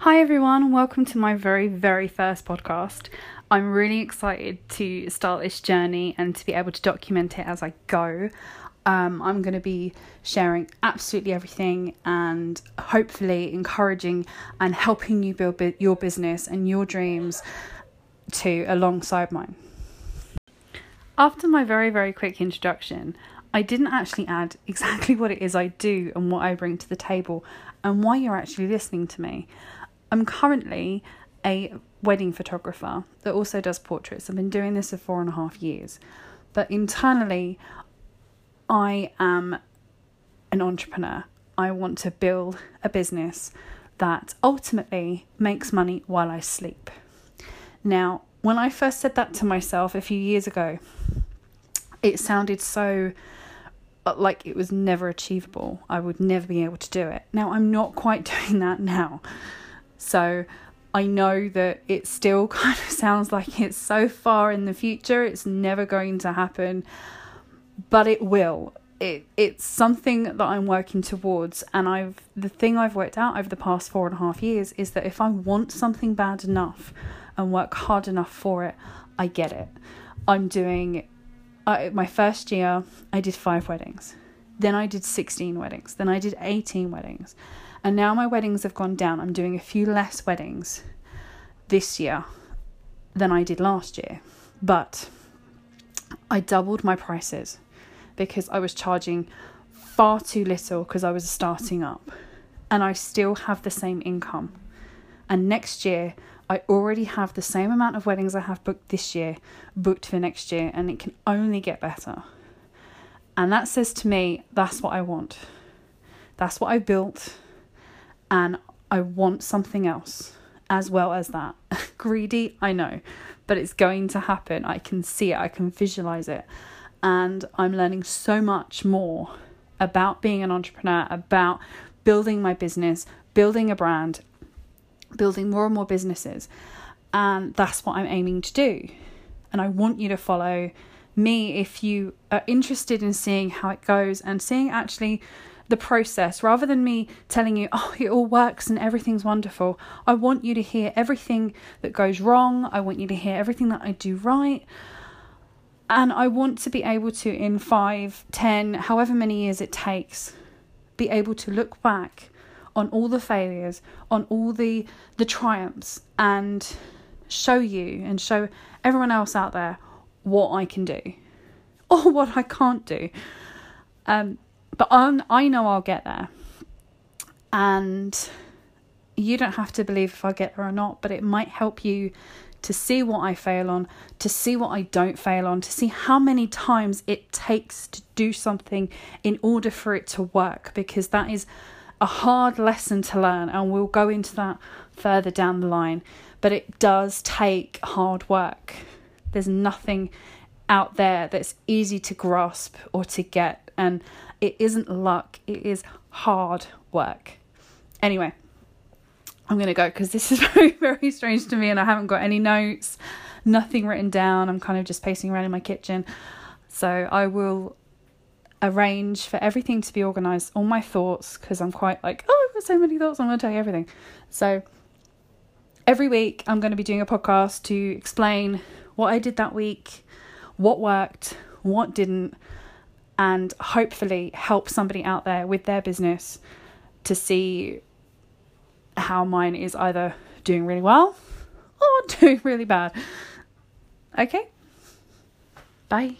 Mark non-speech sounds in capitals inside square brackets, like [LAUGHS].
Hi, everyone. Welcome to my very, very first podcast. I'm really excited to start this journey and to be able to document it as I go. Um, I'm going to be sharing absolutely everything and hopefully encouraging and helping you build your business and your dreams to alongside mine. After my very, very quick introduction, I didn't actually add exactly what it is I do and what I bring to the table and why you're actually listening to me. I'm currently a wedding photographer that also does portraits. I've been doing this for four and a half years. But internally, I am an entrepreneur. I want to build a business that ultimately makes money while I sleep. Now, when I first said that to myself a few years ago, it sounded so uh, like it was never achievable. I would never be able to do it. Now, I'm not quite [LAUGHS] doing that now. So I know that it still [LAUGHS] kind of sounds like it's so far in the future, it's never going to happen, but it will. It it's something that I'm working towards, and I've the thing I've worked out over the past four and a half years is that if I want something bad enough and work hard enough for it, I get it. I'm doing I, my first year, I did five weddings. Then I did 16 weddings. Then I did 18 weddings. And now my weddings have gone down. I'm doing a few less weddings this year than I did last year. But I doubled my prices because I was charging far too little because I was starting up. And I still have the same income. And next year, I already have the same amount of weddings I have booked this year, booked for next year, and it can only get better. And that says to me, that's what I want. That's what I built and I want something else as well as that. [LAUGHS] Greedy, I know, but it's going to happen. I can see it, I can visualize it. And I'm learning so much more about being an entrepreneur, about building my business, building a brand, building more and more businesses. And that's what I'm aiming to do. And I want you to follow me if you are interested in seeing how it goes and seeing actually the process rather than me telling you, oh, it all works and everything's wonderful. I want you to hear everything that goes wrong. I want you to hear everything that I do right. And I want to be able to, in five, ten, however many years it takes, be able to look back on all the failures, on all the the triumphs, and show you and show everyone else out there what I can do or [LAUGHS] what I can't do. Um, but I'm, I know I'll get there. And you don't have to believe if I get there or not, but it might help you to see what I fail on, to see what I don't fail on, to see how many times it takes to do something in order for it to work, because that is a hard lesson to learn, and we'll go into that further down the line. But it does take hard work. There's nothing out there that's easy to grasp or to get, and it isn't luck, it is hard work. Anyway, I'm going to go because this is [LAUGHS] very, very strange to me and I haven't got any notes, nothing written down. I'm kind of just pacing around in my kitchen. So I will arrange for everything to be organized, all my thoughts, because I'm quite like, oh, I've got so many thoughts, I'm going to tell you everything. So every week, I'm going to be doing a podcast to explain what I did that week, what worked, what didn't, and hopefully help somebody out there with their business to see how mine is either doing really well or [LAUGHS] doing really bad. Okay? Bye.